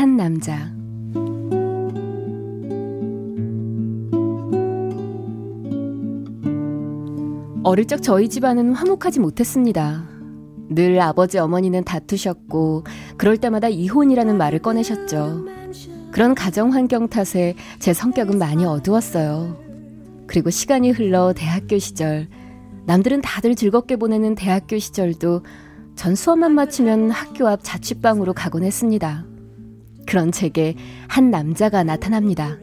착한 남자 어릴 적 저희 집안은 화목하지 못했습니다. 늘 아버지 어머니는 다투셨고 그럴 때마다 이혼이라는 말을 꺼내셨죠. 그런 가정 환경 탓에 제 성격은 많이 어두웠어요. 그리고 시간이 흘러 대학교 시절 남들은 다들 즐겁게 보내는 대학교 시절도 전 수업만 마치면 학교 앞 자취방으로 가곤 했습니다. 그런 제게 한 남자가 나타납니다.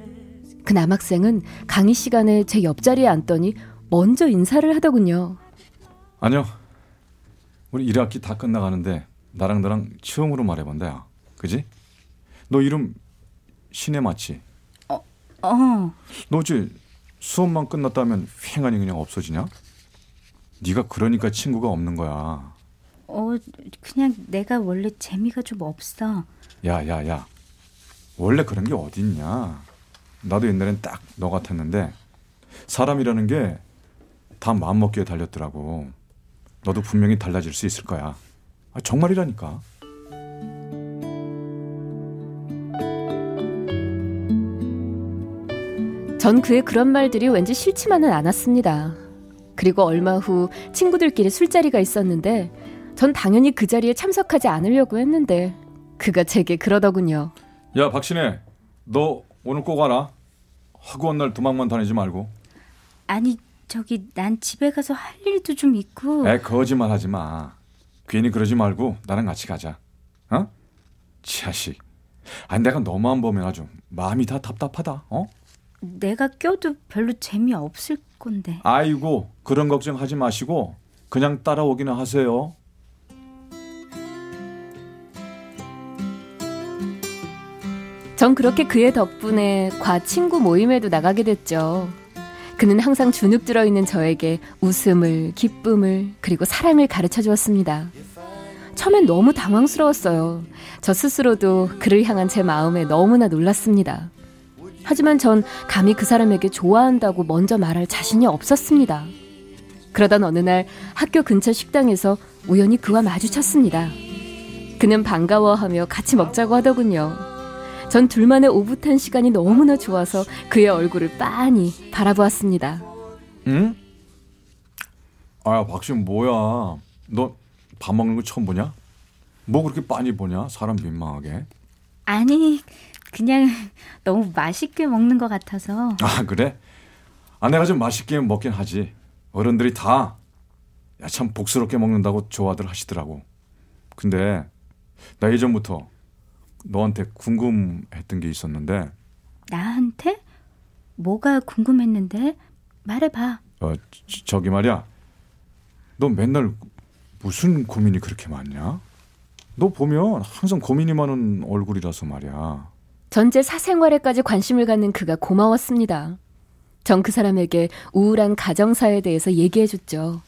그 남학생은 강의 시간에 제 옆자리에 앉더니 먼저 인사를 하더군요. 아니요. 우리 1학기 다 끝나가는데 나랑 너랑 처음으로 말해본다. 그지? 너 이름 신혜 맞지? 어, 어. 너 어째 수업만 끝났다면 휑하니 그냥 없어지냐? 네가 그러니까 친구가 없는 거야. 어, 그냥 내가 원래 재미가 좀 없어. 야, 야, 야. 원래 그런 게 어딨냐. 나도 옛날엔 딱 너 같았는데 사람이라는 게 다 마음먹기에 달렸더라고. 너도 분명히 달라질 수 있을 거야. 아, 정말이라니까. 전 그의 그런 말들이 왠지 싫지만은 않았습니다. 그리고 얼마 후 친구들끼리 술자리가 있었는데 전 당연히 그 자리에 참석하지 않으려고 했는데 그가 제게 그러더군요. 야 박신혜 너 오늘 꼭 와라. 학원 날 도망만 다니지 말고. 아니 저기 난 집에 가서 할 일도 좀 있고. 에 거짓말 하지 마. 괜히 그러지 말고 나랑 같이 가자. 어? 자식. 아니 내가 너만 보면 아주 마음이 다 답답하다. 어? 내가 껴도 별로 재미 없을 건데. 아이고 그런 걱정하지 마시고 그냥 따라오기나 하세요. 전 그렇게 그의 덕분에 과 친구 모임에도 나가게 됐죠. 그는 항상 주눅 들어 있는 저에게 웃음을, 기쁨을, 그리고 사랑을 가르쳐 주었습니다. 처음엔 너무 당황스러웠어요. 저 스스로도 그를 향한 제 마음에 너무나 놀랐습니다. 하지만 전 감히 그 사람에게 좋아한다고 먼저 말할 자신이 없었습니다. 그러던 어느 날 학교 근처 식당에서 우연히 그와 마주쳤습니다. 그는 반가워하며 같이 먹자고 하더군요. 전 둘만의 오붓한 시간이 너무나 좋아서 그의 얼굴을 빤히 바라보았습니다. 응? 아야 박신 뭐야? 너 밥 먹는 거 처음 보냐? 뭐 그렇게 빤히 보냐? 사람 민망하게. 아니 그냥 너무 맛있게 먹는 것 같아서. 아 그래? 아 내가 좀 맛있게 먹긴 하지. 어른들이 다 야 참 복스럽게 먹는다고 좋아들 하시더라고. 근데 나 예전부터 너한테 궁금했던 게 있었는데. 나한테? 뭐가 궁금했는데? 말해봐. 어, 저, 저기 말이야. 너 맨날 무슨 고민이 그렇게 많냐? 너 보면 항상 고민이 많은 얼굴이라서 말이야. 전제 사생활에까지 관심을 갖는 그가 고마웠습니다. 전 그 사람에게 우울한 가정사에 대해서 얘기해줬죠.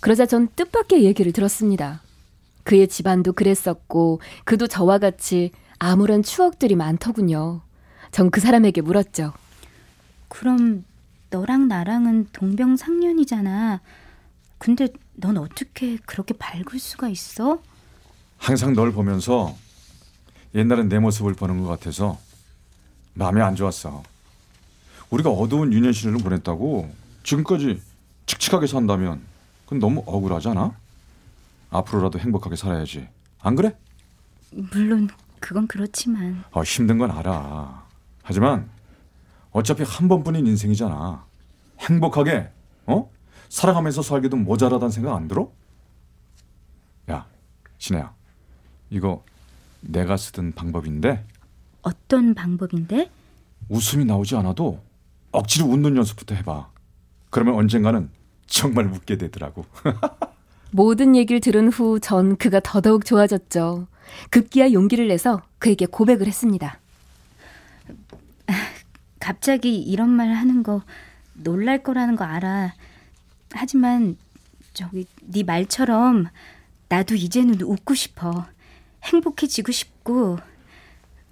그러자 전 뜻밖의 얘기를 들었습니다. 그의 집안도 그랬었고, 그도 저와 같이 아무런 추억들이 많더군요. 전 그 사람에게 물었죠. 그럼 너랑 나랑은 동병상련이잖아. 근데 넌 어떻게 그렇게 밝을 수가 있어? 항상 널 보면서 옛날엔 내 모습을 보는 것 같아서 마음이 안 좋았어. 우리가 어두운 유년 시절을 보냈다고 지금까지 칙칙하게 산다면 그건 너무 억울하잖아. 앞으로라도 행복하게 살아야지. 안 그래? 물론 그건 그렇지만 어, 힘든 건 알아. 하지만 어차피 한 번뿐인 인생이잖아. 행복하게 어? 살아가면서 살기도 모자라다는 생각 안 들어? 야, 신혜야. 이거 내가 쓰던 방법인데 어떤 방법인데? 웃음이 나오지 않아도 억지로 웃는 연습부터 해봐. 그러면 언젠가는 정말 웃게 되더라고. 모든 얘기를 들은 후 전 그가 더더욱 좋아졌죠. 급기야 용기를 내서 그에게 고백을 했습니다. 갑자기 이런 말 하는 거 놀랄 거라는 거 알아. 하지만 저기 네 말처럼 나도 이제는 웃고 싶어. 행복해지고 싶고.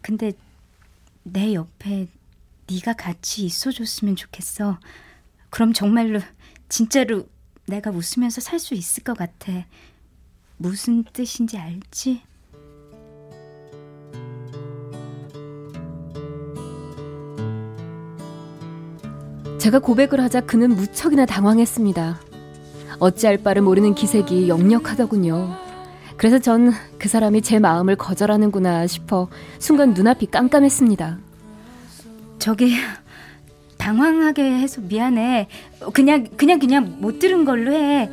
근데 내 옆에 네가 같이 있어줬으면 좋겠어. 그럼 정말로 진짜로 내가 웃으면서 살 수 있을 것 같아. 무슨 뜻인지 알지? 제가 고백을 하자 그는 무척이나 당황했습니다. 어찌할 바를 모르는 기색이 역력하더군요. 그래서 전 그 사람이 제 마음을 거절하는구나 싶어 순간 눈앞이 깜깜했습니다. 저기 당황하게 해서 미안해. 그냥 그냥 그냥 못 들은 걸로 해.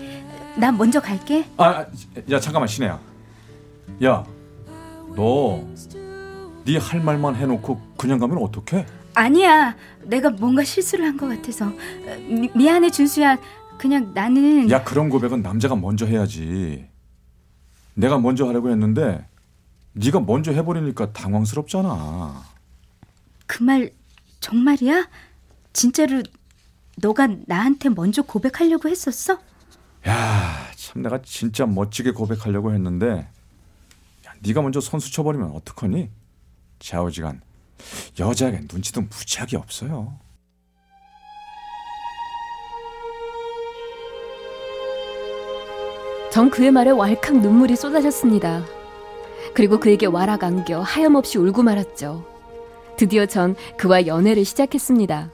나 먼저 갈게. 아, 야 잠깐만 신혜야. 야, 너 네 할 말만 해놓고 그냥 가면 어떡해? 아니야. 내가 뭔가 실수를 한 것 같아서 미, 미안해 준수야. 그냥 나는 야 그런 고백은 남자가 먼저 해야지. 내가 먼저 하려고 했는데 네가 먼저 해버리니까 당황스럽잖아. 그 말 정말이야? 진짜로 너가 나한테 먼저 고백하려고 했었어? 야, 참 내가 진짜 멋지게 고백하려고 했는데 야, 네가 먼저 선수 쳐버리면 어떡하니? 좌우지간 여자에게 눈치도 무지하게 없어요. 전 그의 말에 왈칵 눈물이 쏟아졌습니다. 그리고 그에게 와락 안겨 하염없이 울고 말았죠. 드디어 전 그와 연애를 시작했습니다.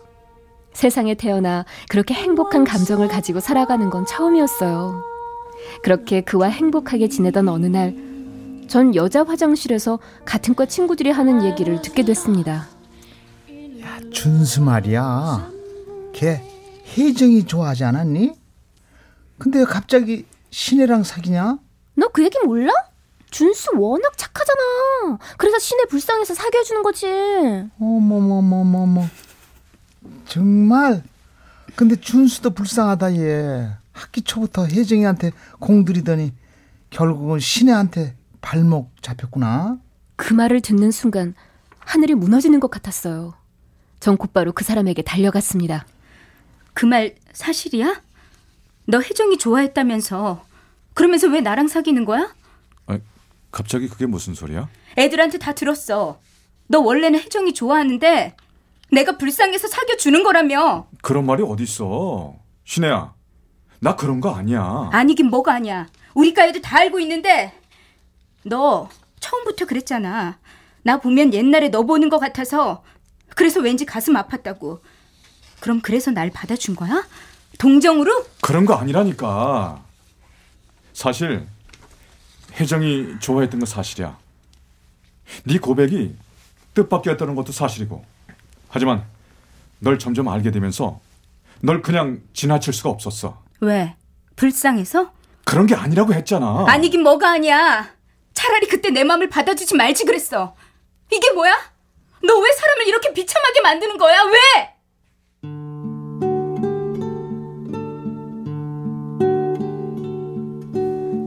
세상에 태어나 그렇게 행복한 감정을 가지고 살아가는 건 처음이었어요. 그렇게 그와 행복하게 지내던 어느 날, 전 여자 화장실에서 같은 과 친구들이 하는 얘기를 듣게 됐습니다. 준수 말이야. 걔 혜정이 좋아하지 않았니? 근데 왜 갑자기 신혜랑 사귀냐? 너 그 얘기 몰라? 준수 워낙 착하잖아. 그래서 신의 불쌍해서 사귀어주는 거지. 어머머머머머. 정말. 근데 준수도 불쌍하다 얘. 학기 초부터 혜정이한테 공들이더니 결국은 신혜한테 발목 잡혔구나. 그 말을 듣는 순간 하늘이 무너지는 것 같았어요. 전 곧바로 그 사람에게 달려갔습니다. 그 말 사실이야? 너 혜정이 좋아했다면서 그러면서 왜 나랑 사귀는 거야? 아, 갑자기 그게 무슨 소리야? 애들한테 다 들었어. 너 원래는 혜정이 좋아하는데 내가 불쌍해서 사귀어 주는 거라며. 그런 말이 어딨어? 신혜야, 나 그런 거 아니야. 아니긴 뭐가 아니야. 우리과 애들 다 알고 있는데 너 처음부터 그랬잖아. 나 보면 옛날에 너 보는 것 같아서 그래서 왠지 가슴 아팠다고. 그럼 그래서 날 받아준 거야? 동정으로? 그런 거 아니라니까. 사실 혜정이 좋아했던 거 사실이야. 네 고백이 뜻밖이었다는 것도 사실이고. 하지만 널 점점 알게 되면서 널 그냥 지나칠 수가 없었어. 왜? 불쌍해서? 그런 게 아니라고 했잖아. 아니긴 뭐가 아니야. 차라리 그때 내 마음을 받아주지 말지 그랬어. 이게 뭐야? 너 왜 사람을 이렇게 비참하게 만드는 거야? 왜?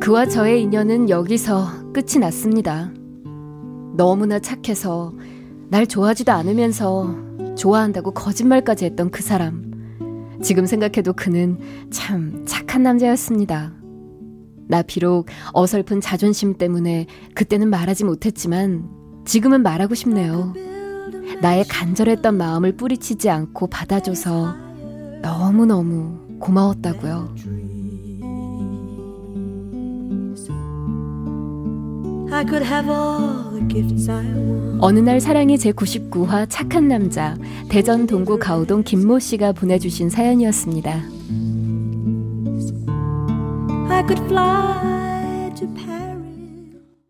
그와 저의 인연은 여기서 끝이 났습니다. 너무나 착해서 날 좋아하지도 않으면서 좋아한다고 거짓말까지 했던 그 사람. 지금 생각해도 그는 참 착한 남자였습니다. 나 비록 어설픈 자존심 때문에 그때는 말하지 못했지만 지금은 말하고 싶네요. 나의 간절했던 마음을 뿌리치지 않고 받아줘서 너무너무 고마웠다고요. 어느 날 사랑의 제99화 착한 남자 대전 동구 가우동 김모 씨가 보내주신 사연이었습니다. I could fly